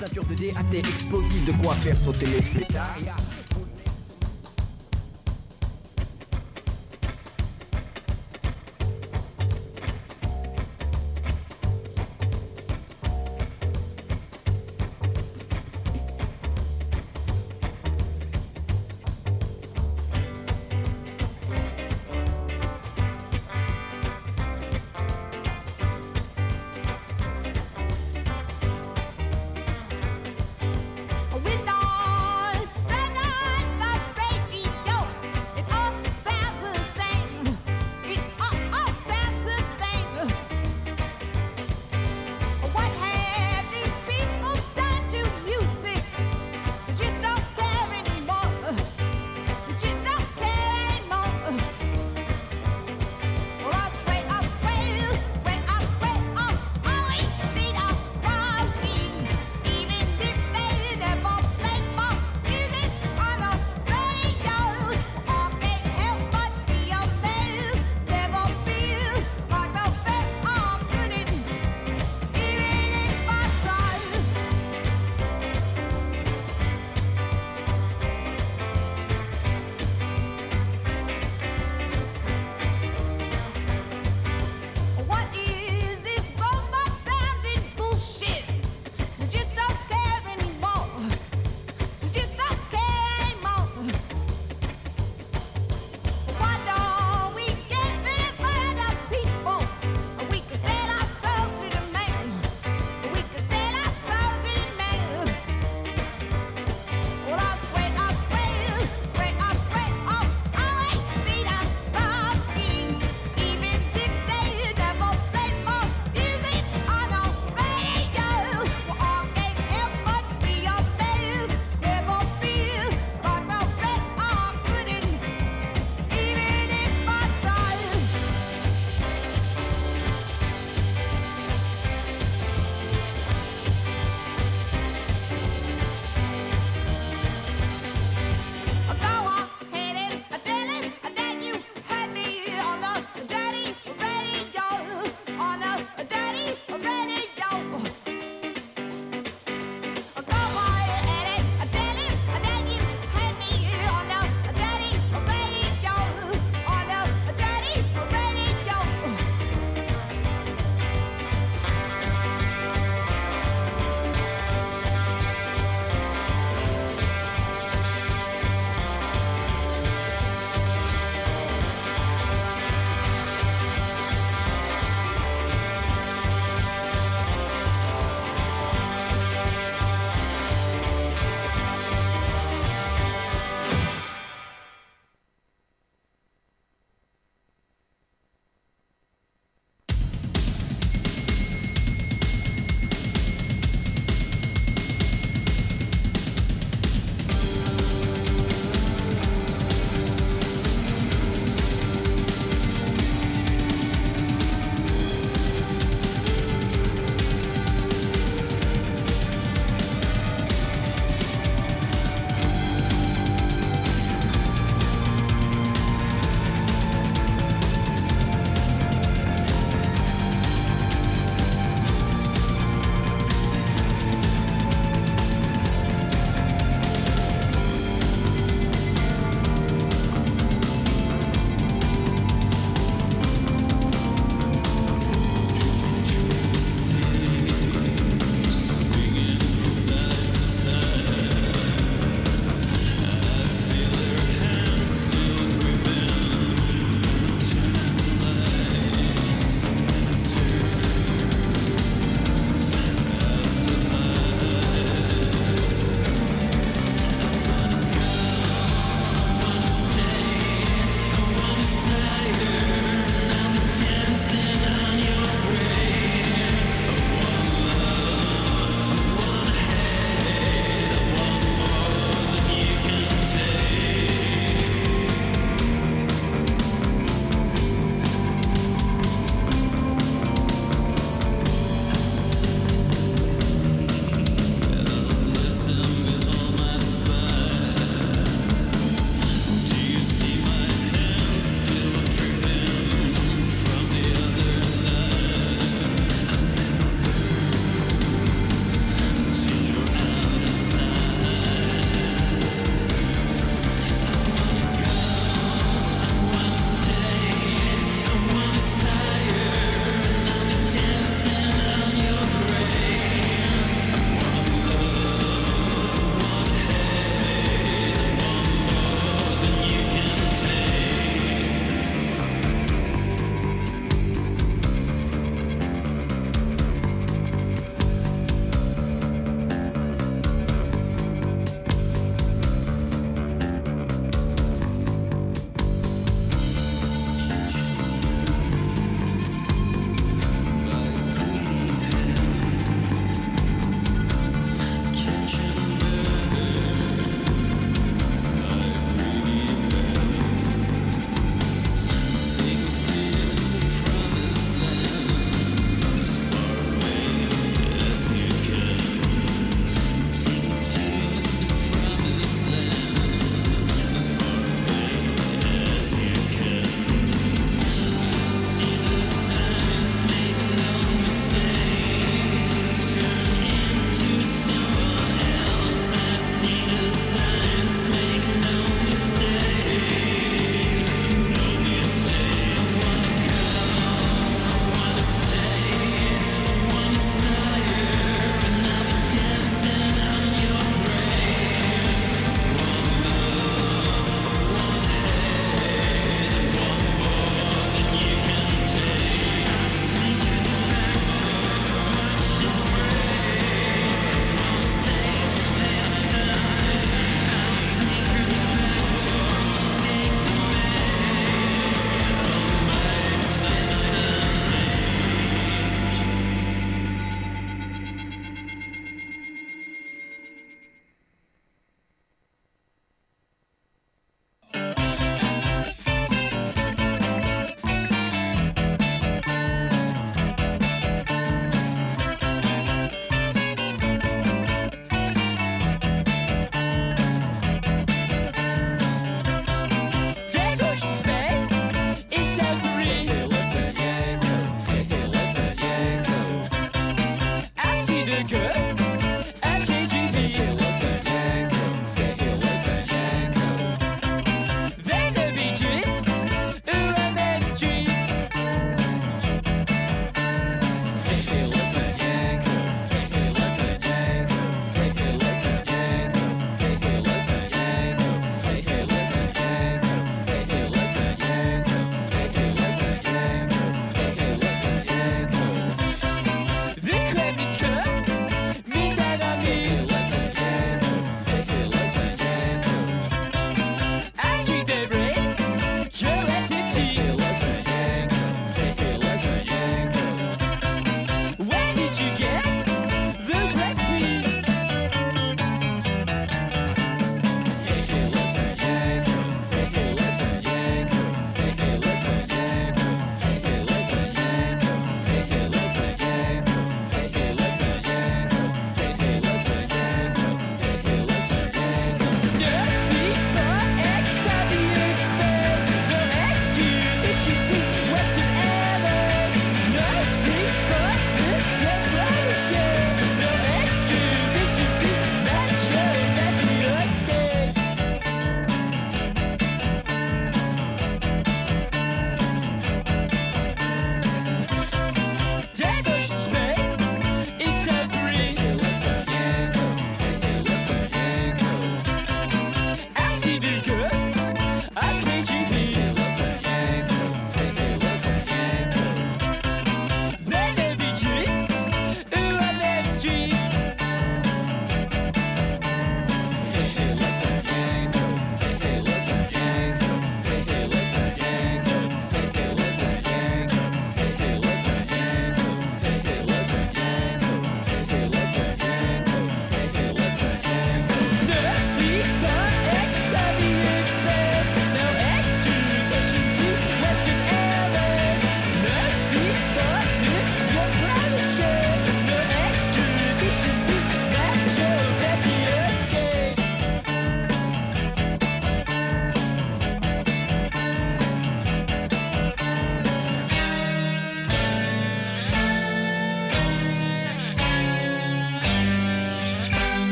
ceinture de DAT explosive, de quoi faire sauter les flétards.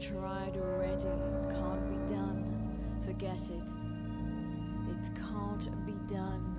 Tried already, it can't be done. Forget it, it can't be done.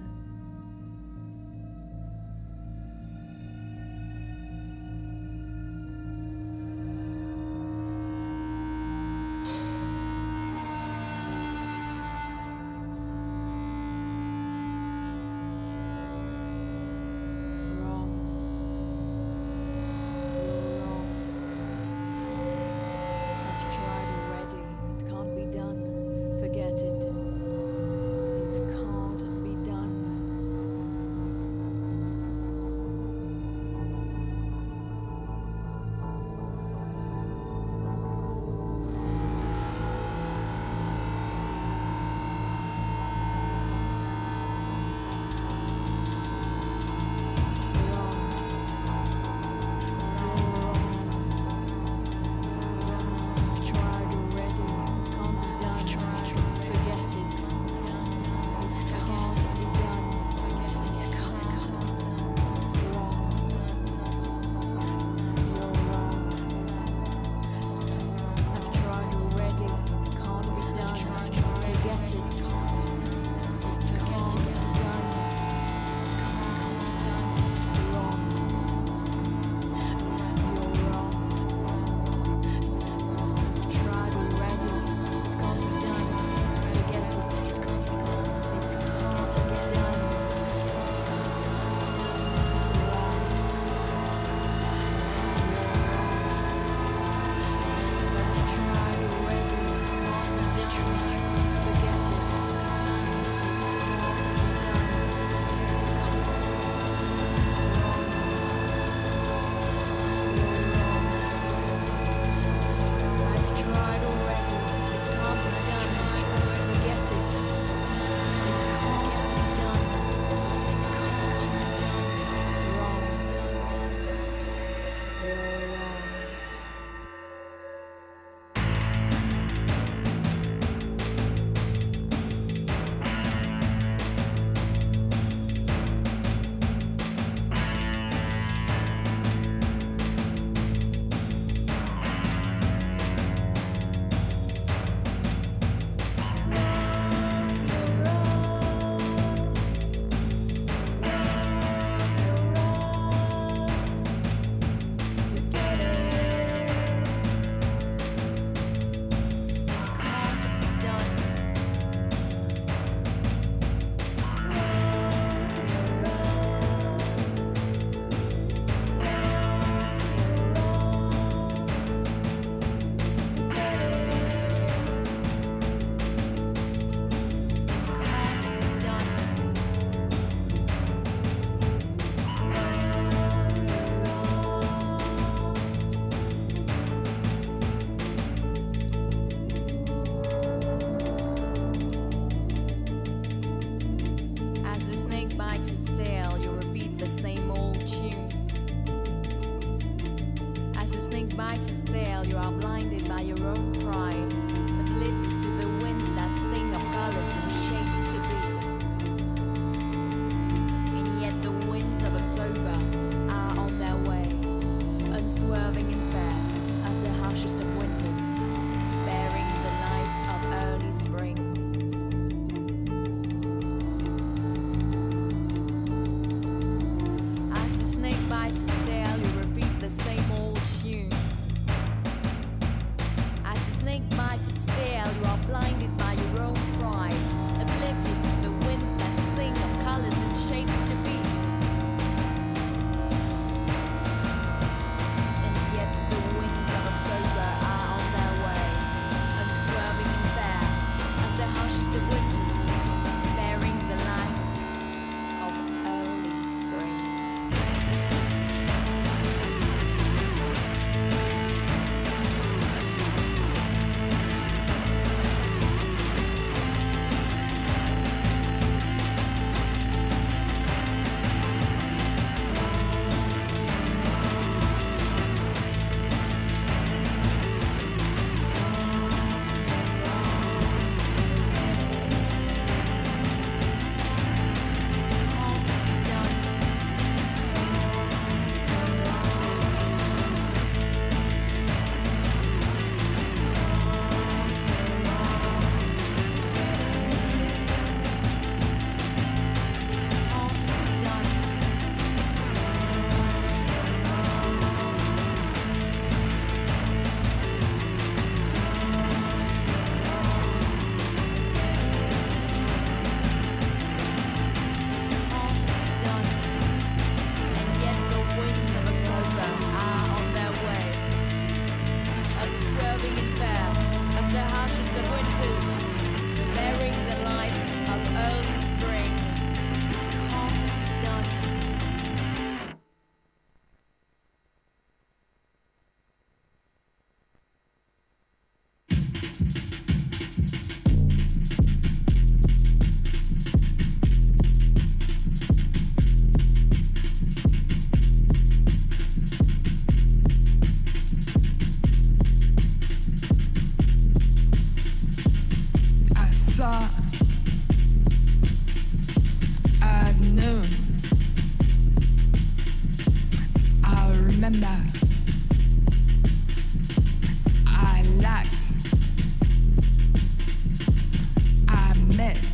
men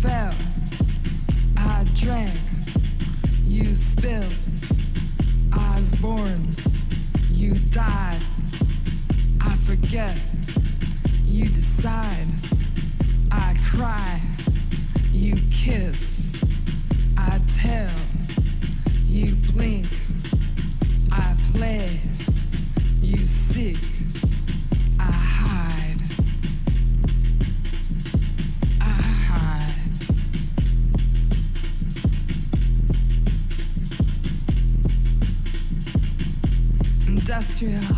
fell. I drank. You spilled. I was born. You died. I forget. You decide. I cry. You kiss. Yeah.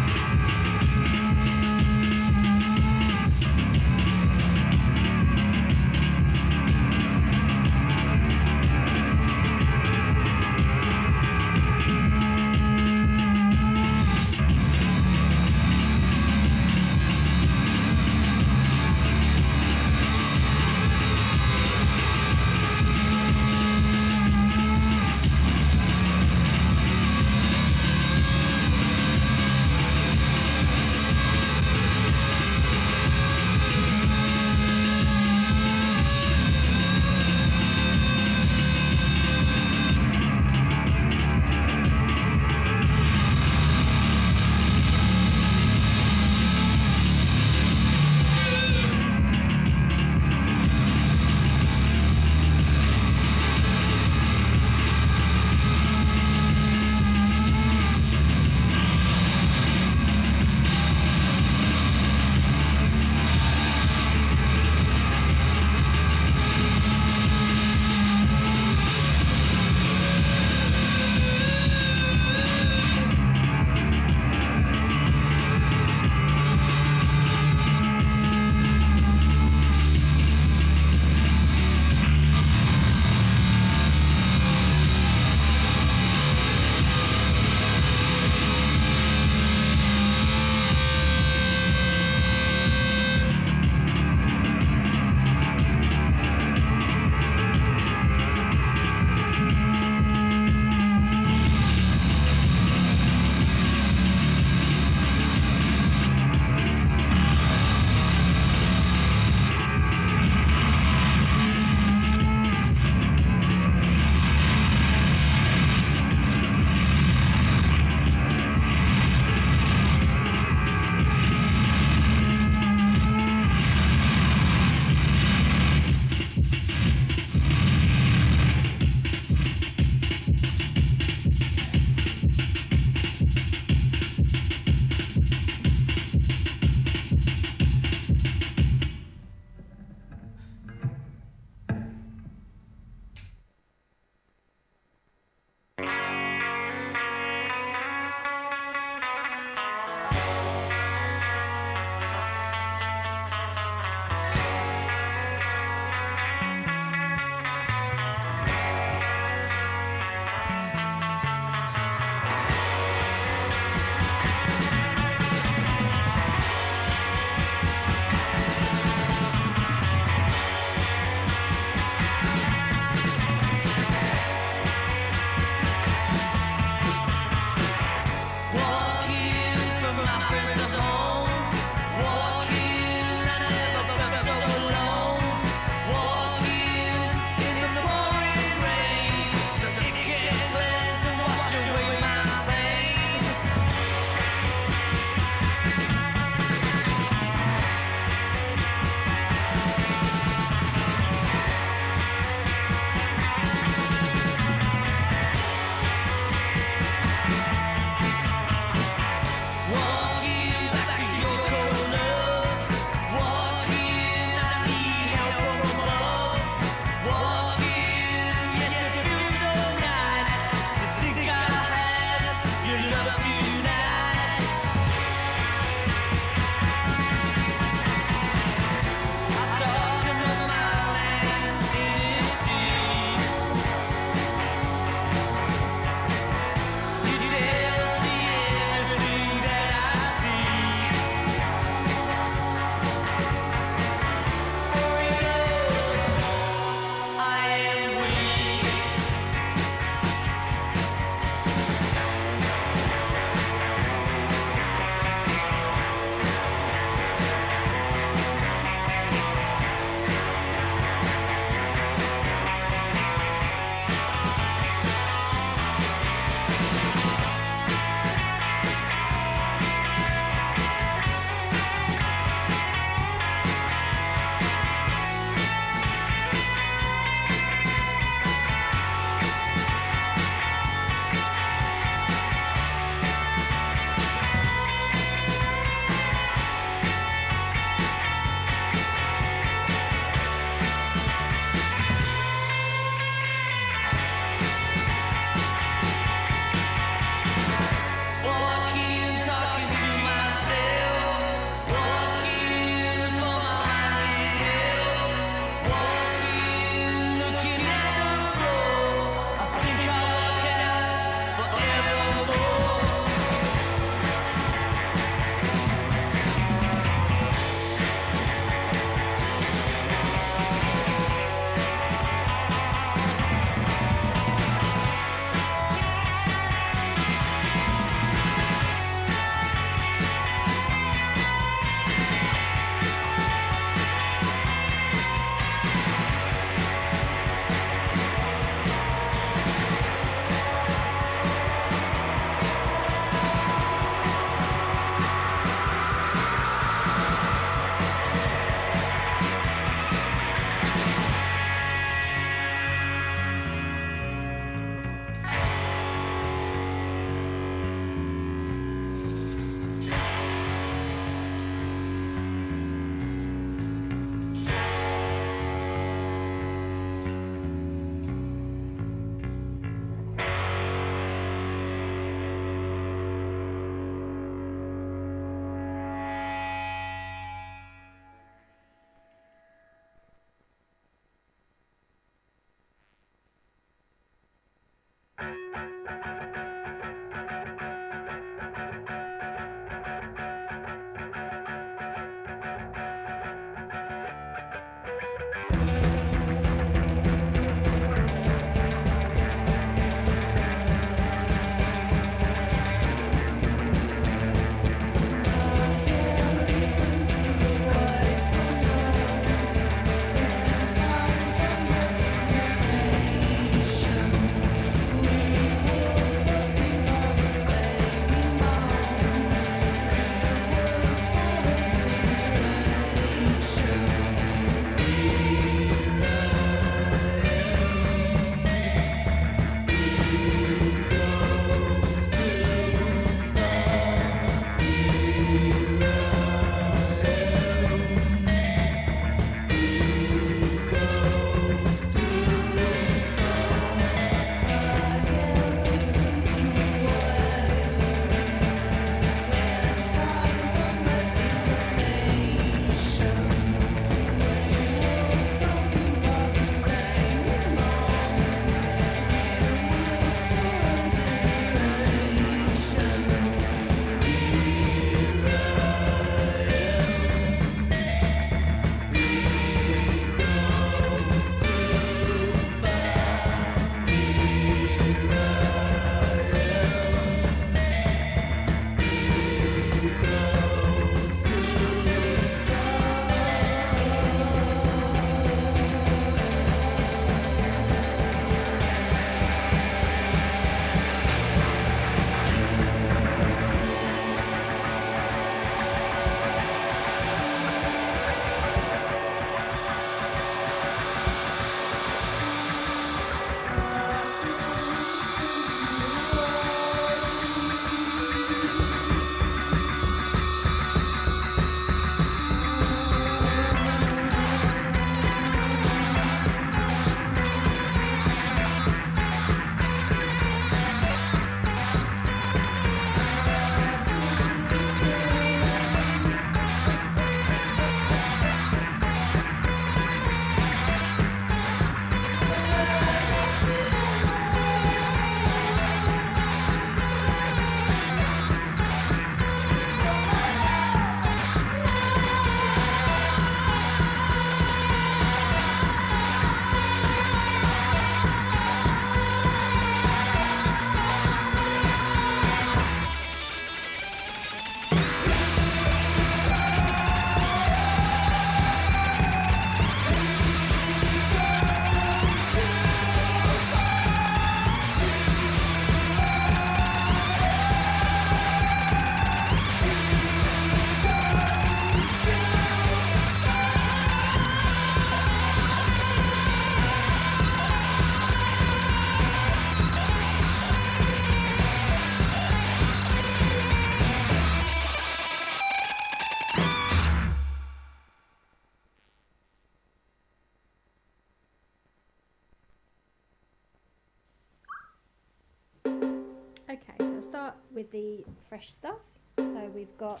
the fresh stuff. So we've got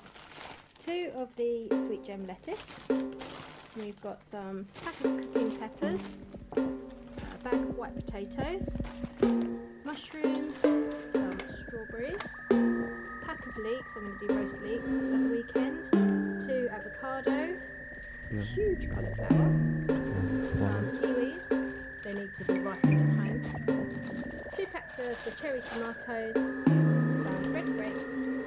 two of the sweet gem lettuce. We've got some pack of cooking peppers, a bag of white potatoes, mushrooms, some strawberries, pack of leeks. I'm going to do roast leeks at the weekend. Two avocados, yeah. huge cauliflower, some kiwis. They need to be ripened at home. Two packs of the cherry tomatoes decorations.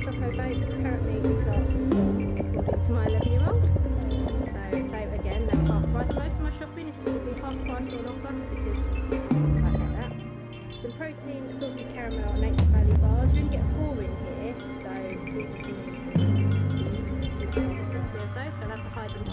Choco Babes. Apparently these are ordered to my 11 year old. So they, again, they're half price. Most of my shopping is probably half price or an offer because I like that. Some protein, salted caramel and nature Valley bars. You can get four in here, so these are the of those, so I'll have to hide them